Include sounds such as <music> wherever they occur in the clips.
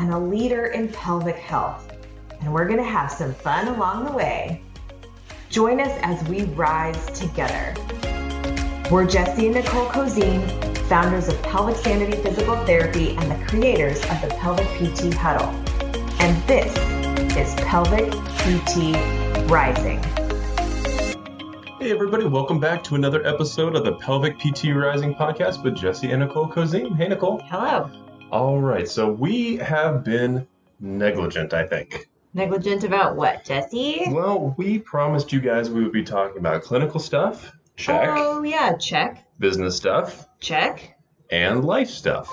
and a leader in pelvic health. And we're going to have some fun along the way. Join us as we rise together. We're Jesse and Nicole Cozine, founders of Pelvic Sanity Physical Therapy and the creators of the Pelvic PT Huddle. And this is Pelvic PT Rising. Hey, everybody, welcome back to another episode of the Pelvic PT Rising podcast with Jesse and Nicole Cozine. Hey, Nicole. Hello. All right, so we have been negligent, I think. Negligent about what, Jesse? Well, we promised you guys we would be talking about clinical stuff, check, Oh, yeah, check. business stuff, Check. and life stuff.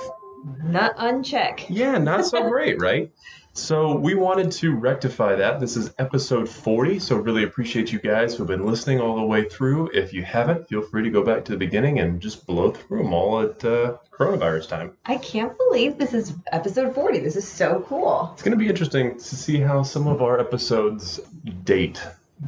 Not uncheck. Yeah, not so <laughs> great, right? So we wanted to rectify that. This is episode 40, so really appreciate you guys who've been listening all the way through. If you haven't, feel free to go back to the beginning and just blow through them all at uh, coronavirus time. I can't believe this is episode 40. This is so cool. It's going to be interesting to see how some of our episodes date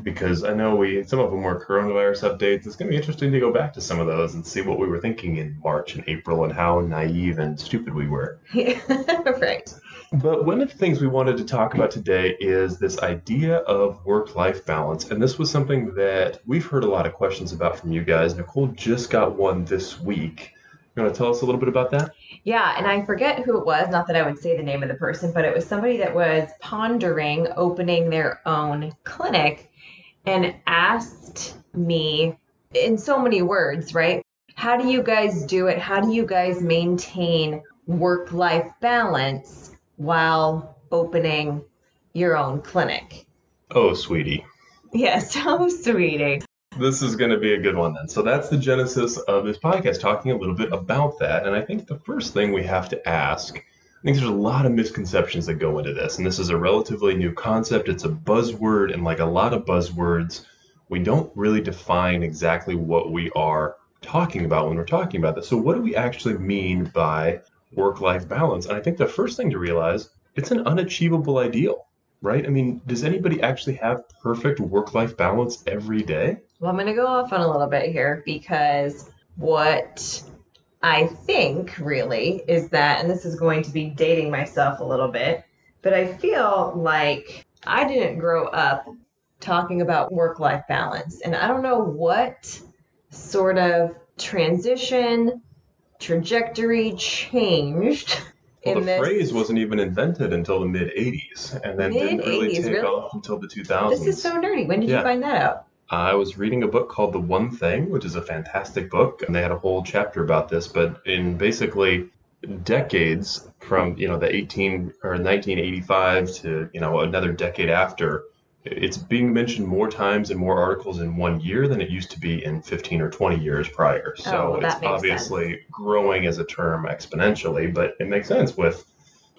because I know we some of them were coronavirus updates. It's going to be interesting to go back to some of those and see what we were thinking in March and April and how naive and stupid we were. <laughs> right. But one of the things we wanted to talk about today is this idea of work life balance. And this was something that we've heard a lot of questions about from you guys. Nicole just got one this week. You want to tell us a little bit about that? Yeah, and I forget who it was, not that I would say the name of the person, but it was somebody that was pondering opening their own clinic and asked me in so many words, right? How do you guys do it? How do you guys maintain work life balance while opening your own clinic? Oh, sweetie. Yes, <laughs> oh, sweetie. This is going to be a good one then. So that's the genesis of this podcast, talking a little bit about that. And I think the first thing we have to ask, I think there's a lot of misconceptions that go into this. And this is a relatively new concept. It's a buzzword. And like a lot of buzzwords, we don't really define exactly what we are talking about when we're talking about this. So what do we actually mean by work-life balance? And I think the first thing to realize, it's an unachievable ideal, right? I mean, does anybody actually have perfect work-life balance every day? Well, I'm going to go off on a little bit here because what I think really is that, and this is going to be dating myself a little bit, but I feel like I didn't grow up talking about work life balance. And I don't know what sort of transition, trajectory changed. Well, the this. phrase wasn't even invented until the mid 80s and then didn't really take really? off until the 2000s. This is so nerdy. When did Yeah. you find that out? I was reading a book called The One Thing, which is a fantastic book, and they had a whole chapter about this. But in basically decades from you know the 18 or 1985 to you know another decade after, it's being mentioned more times in more articles in one year than it used to be in 15 or 20 years prior. Oh, So well, it's obviously growing as a term exponentially, but it makes sense with.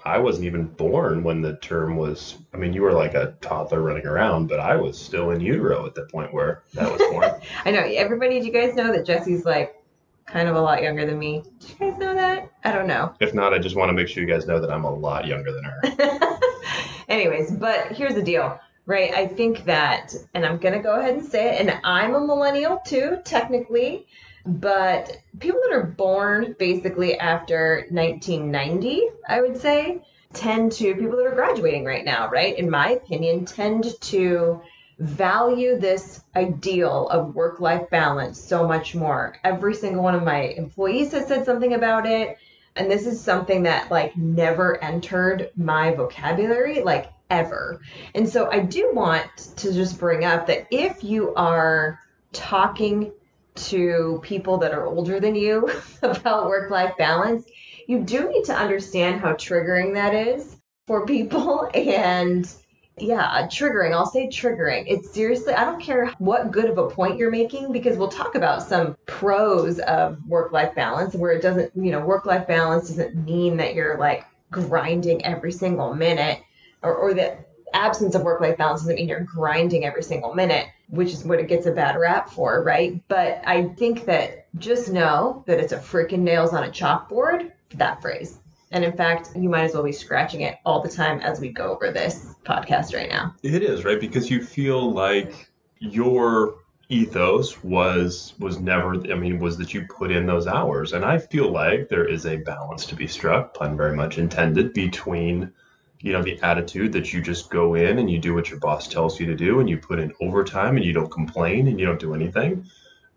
I wasn't even born when the term was. I mean, you were like a toddler running around, but I was still in utero at the point where that was born. <laughs> I know. Everybody, do you guys know that Jesse's like kind of a lot younger than me? Do you guys know that? I don't know. if not, I just want to make sure you guys know that I'm a lot younger than her. <laughs> Anyways, but here's the deal, right? I think that, and I'm going to go ahead and say it, and I'm a millennial too, technically, but people that are born basically after 1990, I would say, tend to, people that are graduating right now, right? In my opinion, tend to value this ideal of work life balance so much more. Every single one of my employees has said something about it. And this is something that like never entered my vocabulary, like ever. And so I do want to just bring up that if you are talking to people that are older than you <laughs> about work life balance, you do need to understand how triggering that is for people. <laughs> And yeah, triggering, I'll say triggering. It's seriously, I don't care what good of a point you're making because we'll talk about some pros of work life balance where it doesn't, you know, work life balance doesn't mean that you're like grinding every single minute. Or, or the absence of work life balance doesn't mean you're grinding every single minute, which is what it gets a bad rap for, right? But I think that just know that it's a freaking nails on a chalkboard, that phrase. And in fact, you might as well be scratching it all the time as we go over this podcast right now. It is, right? Because you feel like your ethos was was never I mean was that you put in those hours and I feel like there is a balance to be struck pun very much intended between you know the attitude that you just go in and you do what your boss tells you to do and you put in overtime and you don't complain and you don't do anything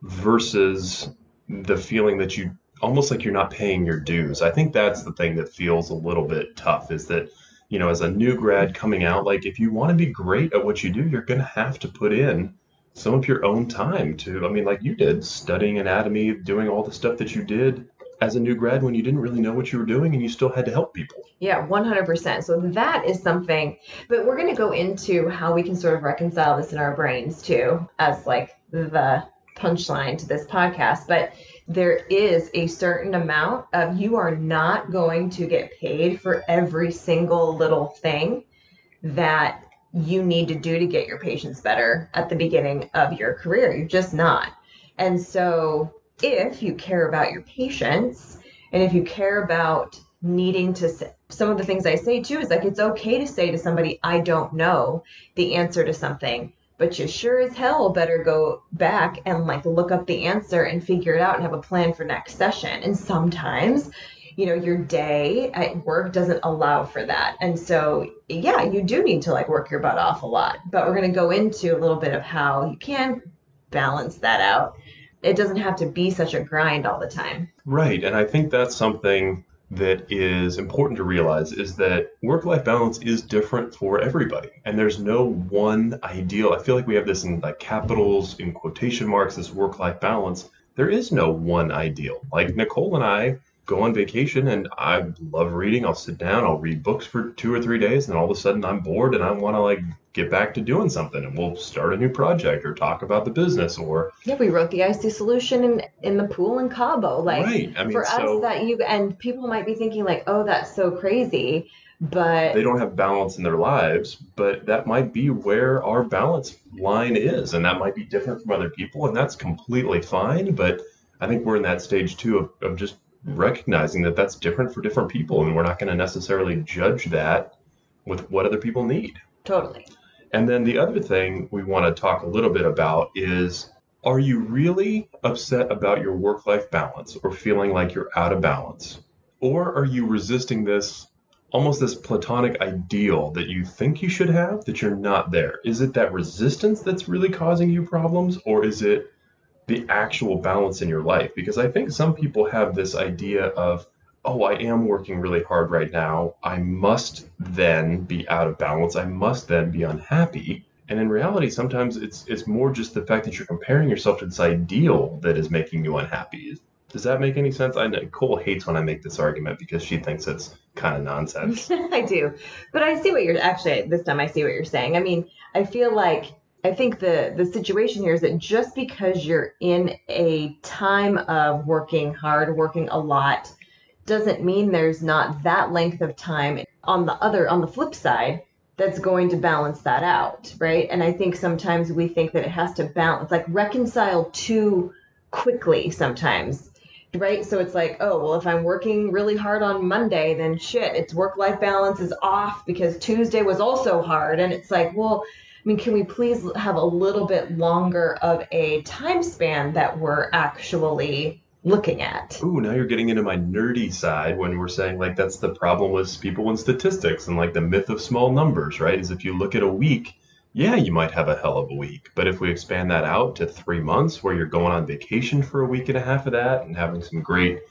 versus the feeling that you almost like you're not paying your dues. I think that's the thing that feels a little bit tough is that, you know, as a new grad coming out, like if you want to be great at what you do, you're going to have to put in some of your own time to, I mean, like you did, studying anatomy, doing all the stuff that you did as a new grad when you didn't really know what you were doing and you still had to help people. Yeah, 100%. So that is something, but we're going to go into how we can sort of reconcile this in our brains too, as like the punchline to this podcast. But there is a certain amount of you are not going to get paid for every single little thing that you need to do to get your patients better at the beginning of your career. You're just not. And so, if you care about your patients and if you care about needing to some of the things I say too is like it's okay to say to somebody I don't know the answer to something but you sure as hell better go back and like look up the answer and figure it out and have a plan for next session. And sometimes, you know, your day at work doesn't allow for that. And so, yeah, you do need to like work your butt off a lot. But we're going to go into a little bit of how you can balance that out. It doesn't have to be such a grind all the time. Right. And I think that's something that is important to realize is that work life balance is different for everybody. And there's no one ideal. I feel like we have this in like capitals, in quotation marks, this work life balance. There is no one ideal. Like Nicole and I go on vacation and I love reading. I'll sit down, I'll read books for two or three days, and all of a sudden I'm bored and I want to like get back to doing something and we'll start a new project or talk about the business or yeah we wrote the icy solution in in the pool in cabo like right. I mean, for so us that you and people might be thinking like oh that's so crazy but they don't have balance in their lives but that might be where our balance line is and that might be different from other people and that's completely fine but i think we're in that stage too of, of just recognizing that that's different for different people and we're not going to necessarily judge that with what other people need totally and then the other thing we want to talk a little bit about is are you really upset about your work life balance or feeling like you're out of balance? Or are you resisting this almost this platonic ideal that you think you should have that you're not there? Is it that resistance that's really causing you problems or is it the actual balance in your life? Because I think some people have this idea of oh, I am working really hard right now. I must then be out of balance. I must then be unhappy. And in reality, sometimes it's it's more just the fact that you're comparing yourself to this ideal that is making you unhappy. Does that make any sense? I know Cole hates when I make this argument because she thinks it's kind of nonsense. <laughs> I do, but I see what you're actually this time. I see what you're saying. I mean, I feel like I think the the situation here is that just because you're in a time of working hard, working a lot, doesn't mean there's not that length of time on the other on the flip side that's going to balance that out right? And i think sometimes we think that it has to balance like reconcile too quickly sometimes right? So it's like oh well if i'm working really hard on monday then shit it's work life balance is off because tuesday was also hard. And it's like well I mean, can we please have a little bit longer of a time span that we're actually looking at. Ooh, now you're getting into my nerdy side when we're saying like that's the problem with people in statistics and like the myth of small numbers, right? Is if you look at a week, yeah, you might have a hell of a week. But if we expand that out to three months where you're going on vacation for a week and a half of that and having some great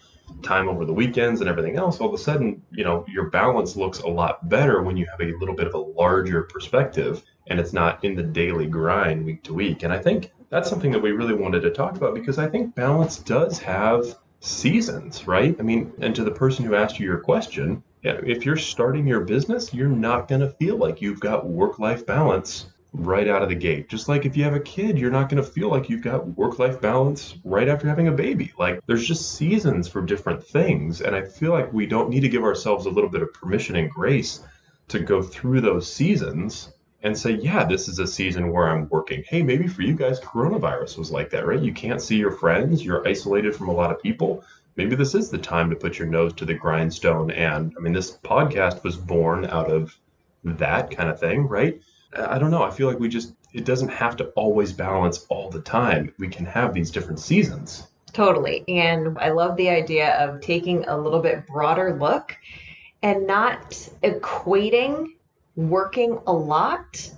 time over the weekends and everything else, all of a sudden, you know, your balance looks a lot better when you have a little bit of a larger perspective and it's not in the daily grind week to week. And I think that's something that we really wanted to talk about because I think balance does have seasons, right? I mean, and to the person who asked you your question, if you're starting your business, you're not going to feel like you've got work life balance right out of the gate. Just like if you have a kid, you're not going to feel like you've got work life balance right after having a baby. Like there's just seasons for different things. And I feel like we don't need to give ourselves a little bit of permission and grace to go through those seasons and say, yeah, this is a season where I'm working. Hey, maybe for you guys, coronavirus was like that, right? You can't see your friends, you're isolated from a lot of people. Maybe this is the time to put your nose to the grindstone. And I mean, this podcast was born out of that kind of thing, right? I don't know. I feel like we just, it doesn't have to always balance all the time. We can have these different seasons. Totally. And I love the idea of taking a little bit broader look and not equating working a lot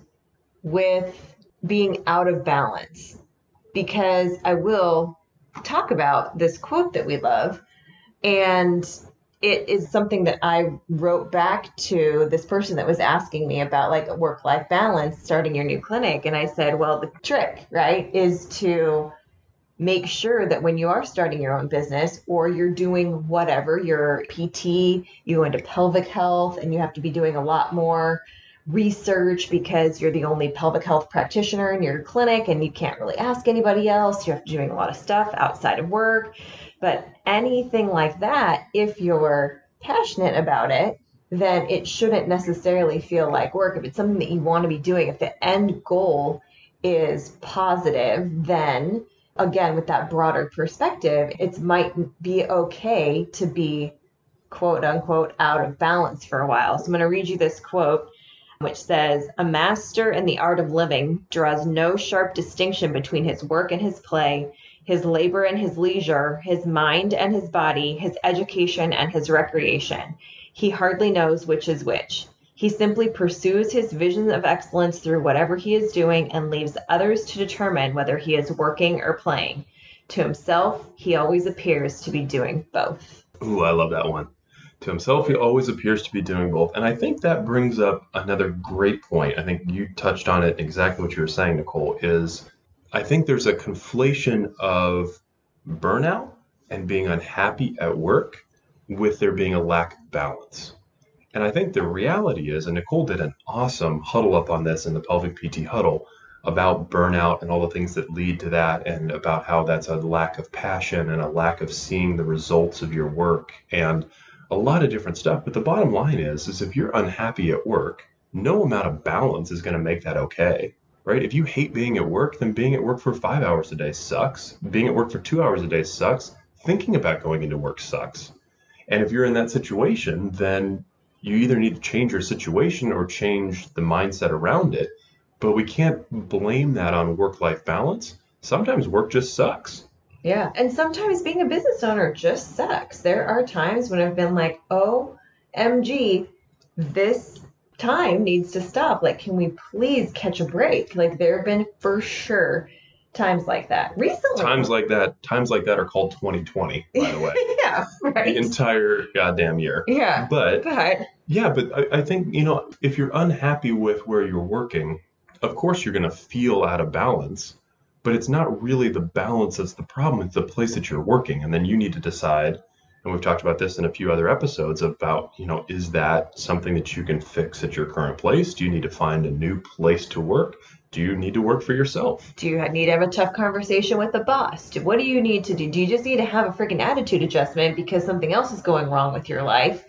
with being out of balance. Because I will talk about this quote that we love. And it is something that I wrote back to this person that was asking me about like work life balance starting your new clinic. And I said, well, the trick, right, is to make sure that when you are starting your own business or you're doing whatever, your PT, you go into pelvic health and you have to be doing a lot more research because you're the only pelvic health practitioner in your clinic and you can't really ask anybody else. You have to doing a lot of stuff outside of work. But anything like that, if you're passionate about it, then it shouldn't necessarily feel like work. If it's something that you want to be doing, if the end goal is positive, then again, with that broader perspective, it might be okay to be quote unquote out of balance for a while. So I'm going to read you this quote, which says A master in the art of living draws no sharp distinction between his work and his play, his labor and his leisure, his mind and his body, his education and his recreation. He hardly knows which is which. He simply pursues his vision of excellence through whatever he is doing and leaves others to determine whether he is working or playing. To himself, he always appears to be doing both. Ooh, I love that one. To himself, he always appears to be doing both. And I think that brings up another great point. I think you touched on it exactly what you were saying, Nicole, is I think there's a conflation of burnout and being unhappy at work with there being a lack of balance. And I think the reality is, and Nicole did an awesome huddle up on this in the pelvic PT huddle about burnout and all the things that lead to that, and about how that's a lack of passion and a lack of seeing the results of your work and a lot of different stuff. But the bottom line is, is if you're unhappy at work, no amount of balance is going to make that okay. Right? If you hate being at work, then being at work for five hours a day sucks. Being at work for two hours a day sucks. Thinking about going into work sucks. And if you're in that situation, then you either need to change your situation or change the mindset around it. But we can't blame that on work life balance. Sometimes work just sucks. Yeah. And sometimes being a business owner just sucks. There are times when I've been like, oh, MG, this time needs to stop. Like, can we please catch a break? Like, there have been for sure times like that recently. Times like that. Times like that are called 2020, by the way. <laughs> yeah, right. The entire goddamn year. Yeah. But, but yeah, but I, I think you know if you're unhappy with where you're working, of course you're going to feel out of balance. But it's not really the balance that's the problem. It's the place that you're working, and then you need to decide. And we've talked about this in a few other episodes about, you know, is that something that you can fix at your current place? Do you need to find a new place to work? do you need to work for yourself? Do you need to have a tough conversation with the boss? What do you need to do? Do you just need to have a freaking attitude adjustment because something else is going wrong with your life?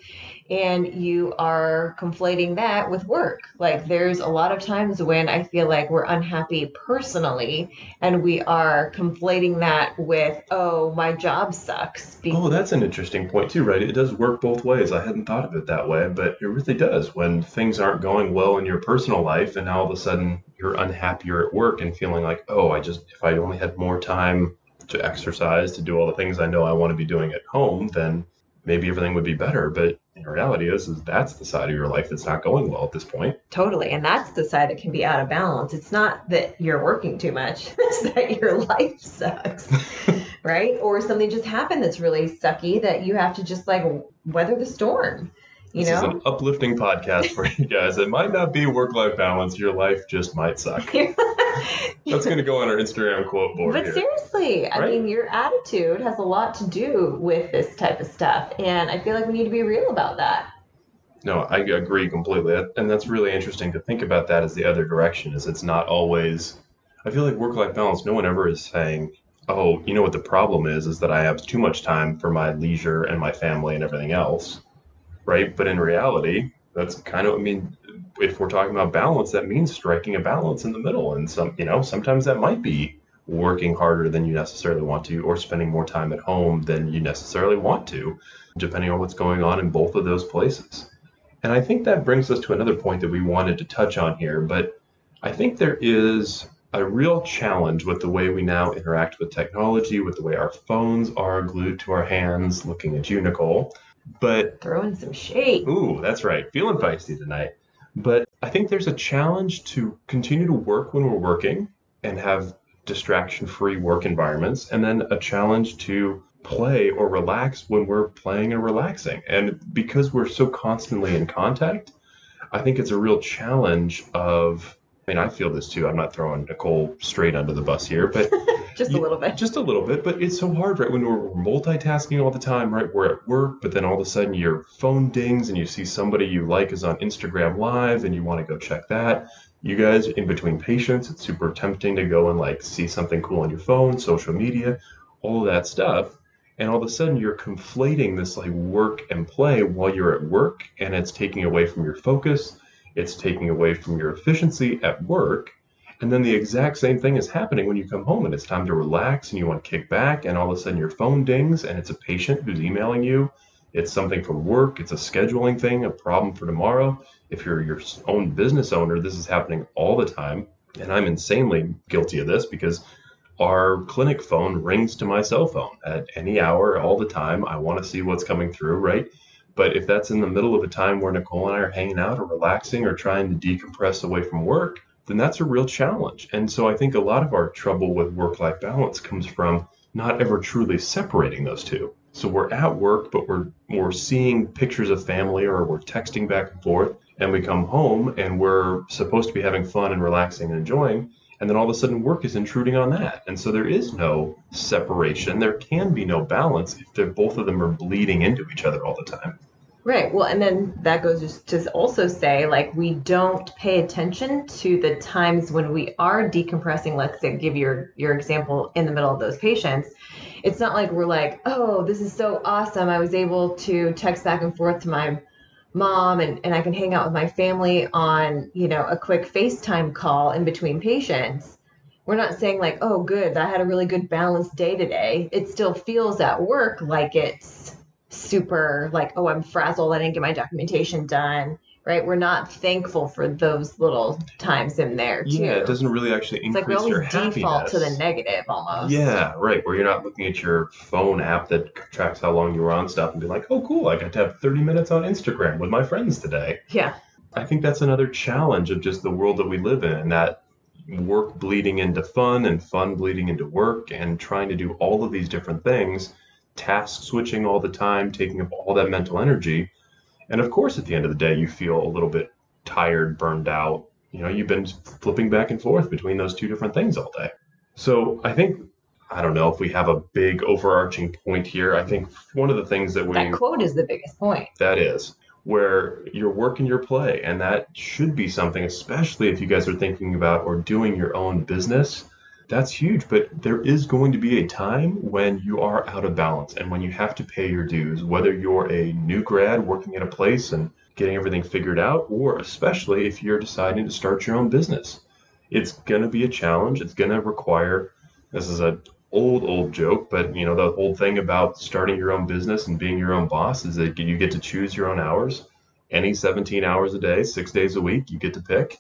And you are conflating that with work. Like there's a lot of times when I feel like we're unhappy personally and we are conflating that with, oh, my job sucks. oh, that's an interesting point too, right? It does work both ways. I hadn't thought of it that way, but it really does. When things aren't going well in your personal life and all of a sudden you're unhappier at work and feeling like, oh, I just, if I only had more time to exercise, to do all the things I know I want to be doing at home, then maybe everything would be better. But in reality is, is that's the side of your life that's not going well at this point. Totally. And that's the side that can be out of balance. It's not that you're working too much, <laughs> it's that your life sucks. <laughs> right? Or something just happened that's really sucky that you have to just like weather the storm. You this know? is an uplifting podcast for you guys. It might not be work life balance. Your life just might suck. <laughs> That's going to go on our Instagram quote board. But here. seriously, I mean, your attitude has a lot to do with this type of stuff. And I feel like we need to be real about that. No, I agree completely. And that's really interesting to think about that as the other direction is it's not always I feel like work life balance, no one ever is saying, Oh, you know what the problem is, is that I have too much time for my leisure and my family and everything else. Right? But in reality, That's kind of, I mean, if we're talking about balance, that means striking a balance in the middle. And some, you know, sometimes that might be working harder than you necessarily want to, or spending more time at home than you necessarily want to, depending on what's going on in both of those places. And I think that brings us to another point that we wanted to touch on here. But I think there is a real challenge with the way we now interact with technology, with the way our phones are glued to our hands, looking at you, Nicole. But throwing some shade. Ooh, that's right. Feeling feisty tonight. But I think there's a challenge to continue to work when we're working and have distraction free work environments, and then a challenge to play or relax when we're playing and relaxing. And because we're so constantly in contact, I think it's a real challenge of I mean, I feel this too. I'm not throwing Nicole straight under the bus here, but <laughs> just a little bit. Just a little bit, but it's so hard, right? When we're multitasking all the time, right? We're at work, but then all of a sudden your phone dings and you see somebody you like is on Instagram Live and you want to go check that. You guys, in between patients, it's super tempting to go and like see something cool on your phone, social media, all of that stuff. And all of a sudden you're conflating this like work and play while you're at work and it's taking away from your focus it's taking away from your efficiency at work. And then the exact same thing is happening when you come home and it's time to relax and you want to kick back, and all of a sudden your phone dings and it's a patient who's emailing you. It's something from work, it's a scheduling thing, a problem for tomorrow. If you're your own business owner, this is happening all the time. And I'm insanely guilty of this because our clinic phone rings to my cell phone at any hour, all the time. I want to see what's coming through, right? But if that's in the middle of a time where Nicole and I are hanging out or relaxing or trying to decompress away from work, then that's a real challenge. And so I think a lot of our trouble with work life balance comes from not ever truly separating those two. So we're at work, but we're we're seeing pictures of family or we're texting back and forth, and we come home and we're supposed to be having fun and relaxing and enjoying, and then all of a sudden work is intruding on that. And so there is no separation. There can be no balance if they're both of them are bleeding into each other all the time. Right. Well, and then that goes to also say, like, we don't pay attention to the times when we are decompressing. Let's say, give your your example in the middle of those patients. It's not like we're like, oh, this is so awesome. I was able to text back and forth to my mom and, and I can hang out with my family on, you know, a quick FaceTime call in between patients. We're not saying like, oh, good, I had a really good balanced day today. It still feels at work like it's super like, oh, I'm frazzled. I didn't get my documentation done. Right? We're not thankful for those little times in there too. Yeah, it doesn't really actually increase it's like we always your default to the negative almost. Yeah, right. Where you're not looking at your phone app that tracks how long you were on stuff and be like, oh, cool, I got to have 30 minutes on Instagram with my friends today. Yeah. I think that's another challenge of just the world that we live in, and that work bleeding into fun and fun bleeding into work and trying to do all of these different things task switching all the time, taking up all that mental energy. And of course, at the end of the day, you feel a little bit tired, burned out. You know, you've been flipping back and forth between those two different things all day. So I think, I don't know if we have a big overarching point here. I think one of the things that we. That quote is the biggest point. That is where your work and your play. And that should be something, especially if you guys are thinking about or doing your own business that's huge. But there is going to be a time when you are out of balance and when you have to pay your dues, whether you're a new grad working at a place and getting everything figured out, or especially if you're deciding to start your own business. It's going to be a challenge. It's going to require, this is a old old joke but you know the whole thing about starting your own business and being your own boss is that you get to choose your own hours any 17 hours a day six days a week you get to pick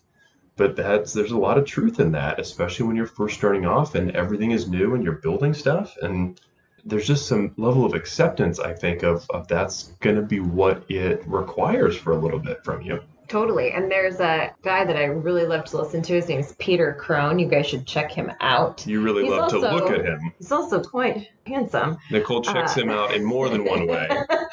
but that's there's a lot of truth in that, especially when you're first starting off and everything is new and you're building stuff. And there's just some level of acceptance, I think, of, of that's going to be what it requires for a little bit from you. Totally. And there's a guy that I really love to listen to. His name is Peter Crone. You guys should check him out. You really He's love also- to look at him. He's also quite handsome. Nicole checks Uh, him out in more than one way.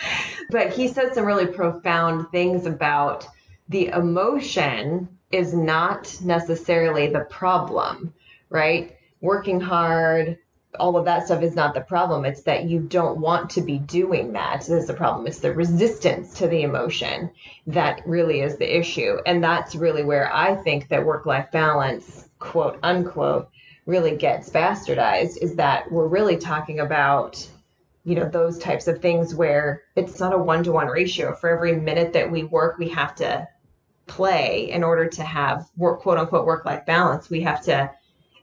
<laughs> but he said some really profound things about the emotion is not necessarily the problem, right? Working hard, all of that stuff is not the problem. It's that you don't want to be doing that. That's the problem. It's the resistance to the emotion that really is the issue. And that's really where I think that work life balance, quote unquote, really gets bastardized is that we're really talking about you know, those types of things where it's not a one to one ratio. For every minute that we work, we have to play in order to have work, quote unquote, work life balance. We have to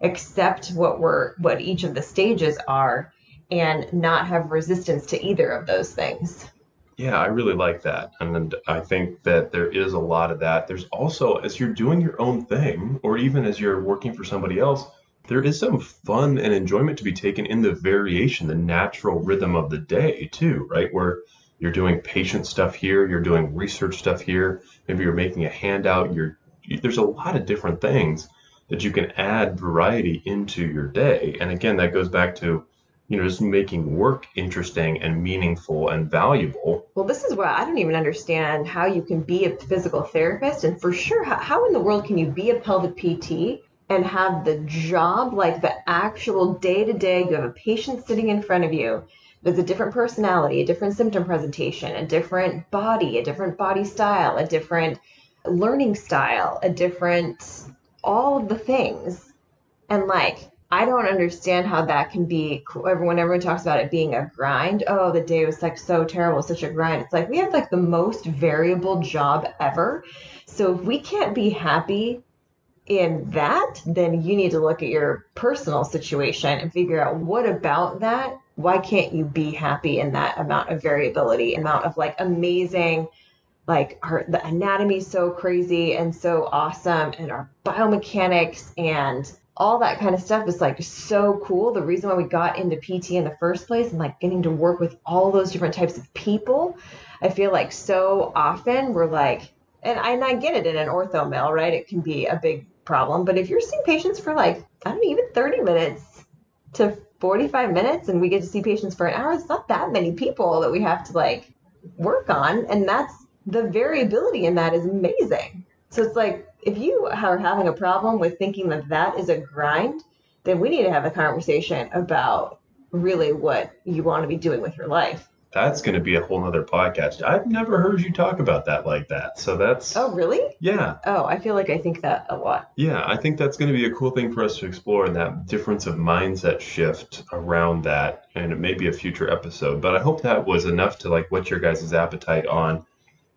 accept what we're, what each of the stages are and not have resistance to either of those things. Yeah, I really like that. And I think that there is a lot of that. There's also, as you're doing your own thing, or even as you're working for somebody else, there is some fun and enjoyment to be taken in the variation, the natural rhythm of the day, too, right? Where you're doing patient stuff here, you're doing research stuff here, maybe you're making a handout, you're there's a lot of different things that you can add variety into your day. And again, that goes back to you know, just making work interesting and meaningful and valuable. Well, this is why I don't even understand how you can be a physical therapist. And for sure, how, how in the world can you be a pelvic PT and have the job, like the actual day to day, you have a patient sitting in front of you. There's a different personality, a different symptom presentation, a different body, a different body style, a different learning style, a different all of the things. And like, I don't understand how that can be. Everyone, everyone talks about it being a grind. Oh, the day was like so terrible, such a grind. It's like we have like the most variable job ever. So if we can't be happy in that, then you need to look at your personal situation and figure out what about that. Why can't you be happy in that amount of variability, amount of like amazing, like our the anatomy so crazy and so awesome, and our biomechanics and all that kind of stuff is like so cool. The reason why we got into PT in the first place and like getting to work with all those different types of people, I feel like so often we're like, and I, and I get it in an ortho mill, right? It can be a big problem. But if you're seeing patients for like, I don't know, even 30 minutes to 45 minutes and we get to see patients for an hour, it's not that many people that we have to like work on. And that's the variability in that is amazing. So it's like, if you are having a problem with thinking that that is a grind, then we need to have a conversation about really what you want to be doing with your life that's going to be a whole nother podcast. I've never heard you talk about that like that. So that's. Oh, really? Yeah. Oh, I feel like I think that a lot. Yeah, I think that's going to be a cool thing for us to explore and that difference of mindset shift around that. And it may be a future episode, but I hope that was enough to like what your guys' appetite on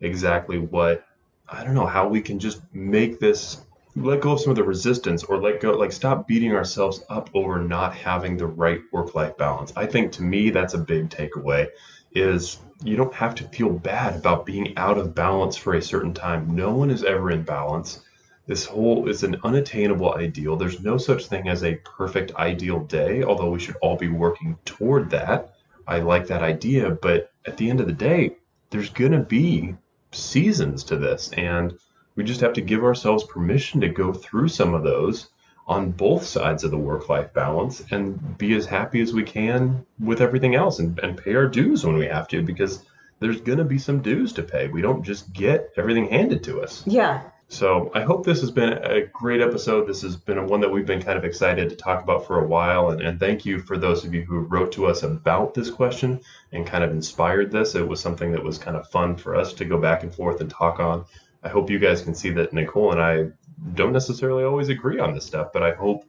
exactly what, I don't know, how we can just make this let go of some of the resistance or let go like stop beating ourselves up over not having the right work life balance i think to me that's a big takeaway is you don't have to feel bad about being out of balance for a certain time. No one is ever in balance. This whole is an unattainable ideal. There's no such thing as a perfect ideal day, although we should all be working toward that. I like that idea, but at the end of the day, there's going to be seasons to this, and we just have to give ourselves permission to go through some of those on both sides of the work life balance and be as happy as we can with everything else and, and pay our dues when we have to because there's going to be some dues to pay. We don't just get everything handed to us. Yeah. So I hope this has been a great episode. This has been one that we've been kind of excited to talk about for a while. And, and thank you for those of you who wrote to us about this question and kind of inspired this. It was something that was kind of fun for us to go back and forth and talk on. I hope you guys can see that Nicole and I don't necessarily always agree on this stuff, but I hope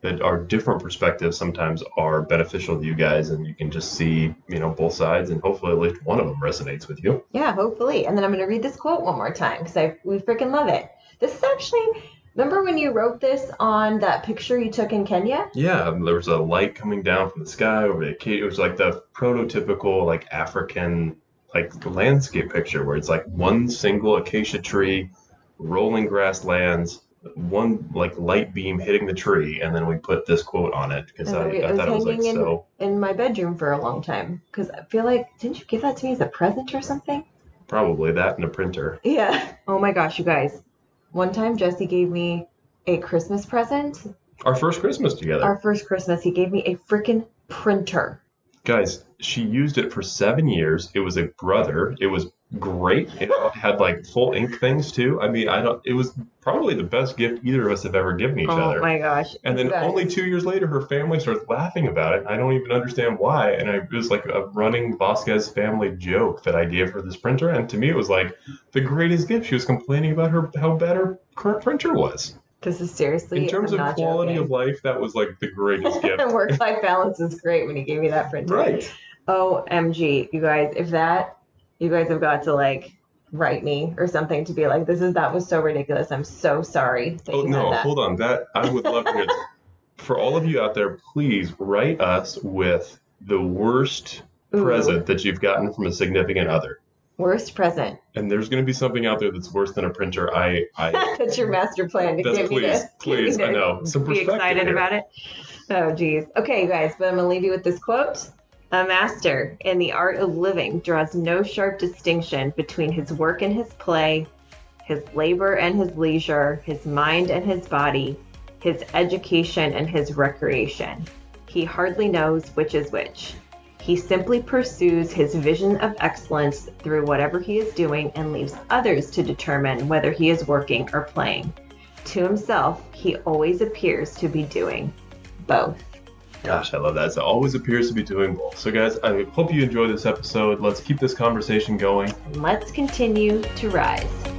that our different perspectives sometimes are beneficial to you guys and you can just see, you know, both sides and hopefully at least one of them resonates with you. Yeah, hopefully. And then I'm going to read this quote one more time because I we freaking love it. This is actually Remember when you wrote this on that picture you took in Kenya? Yeah, um, there was a light coming down from the sky over the It was like the prototypical like African like landscape picture where it's like one single acacia tree rolling grasslands, one like light beam hitting the tree, and then we put this quote on it because I, I, thought it was like in, so. In my bedroom for a long time because I feel like didn't you give that to me as a present or something? Probably that and a printer. Yeah. <laughs> Oh my gosh, you guys! One time Jesse gave me a Christmas present. Our first Christmas together. Our first Christmas, he gave me a freaking printer. Guys, she used it for seven years. It was a brother. It was great. It had like full ink things too. I mean, I don't. It was probably the best gift either of us have ever given each oh other. Oh my gosh! And then only two years later, her family starts laughing about it. I don't even understand why. And I, it was like a running Vasquez family joke that I gave her this printer. And to me, it was like the greatest gift. She was complaining about her how bad her current printer was. This is seriously. In terms I'm of quality joking. of life, that was like the greatest <laughs> gift. Work life balance is great when you gave me that printer. Right. OMG, you guys, if that, you guys have got to like write me or something to be like, this is, that was so ridiculous. I'm so sorry. That Oh no, hold on. That I would love to. <laughs> For all of you out there, please write us with the worst Ooh. present that you've gotten from a significant other. Worst present. And there's going to be something out there that's worse than a printer. I, I <laughs> That's your master plan to give me please, to, please, I know. <laughs> Some be excited here. about it. Oh, geez. Okay, you guys, but I'm gonna leave you with this quote. A master in the art of living draws no sharp distinction between his work and his play, his labor and his leisure, his mind and his body, his education and his recreation. He hardly knows which is which. He simply pursues his vision of excellence through whatever he is doing and leaves others to determine whether he is working or playing. To himself, he always appears to be doing both. Gosh, I love that. It always appears to be doing both. So, guys, I hope you enjoyed this episode. Let's keep this conversation going. Let's continue to rise.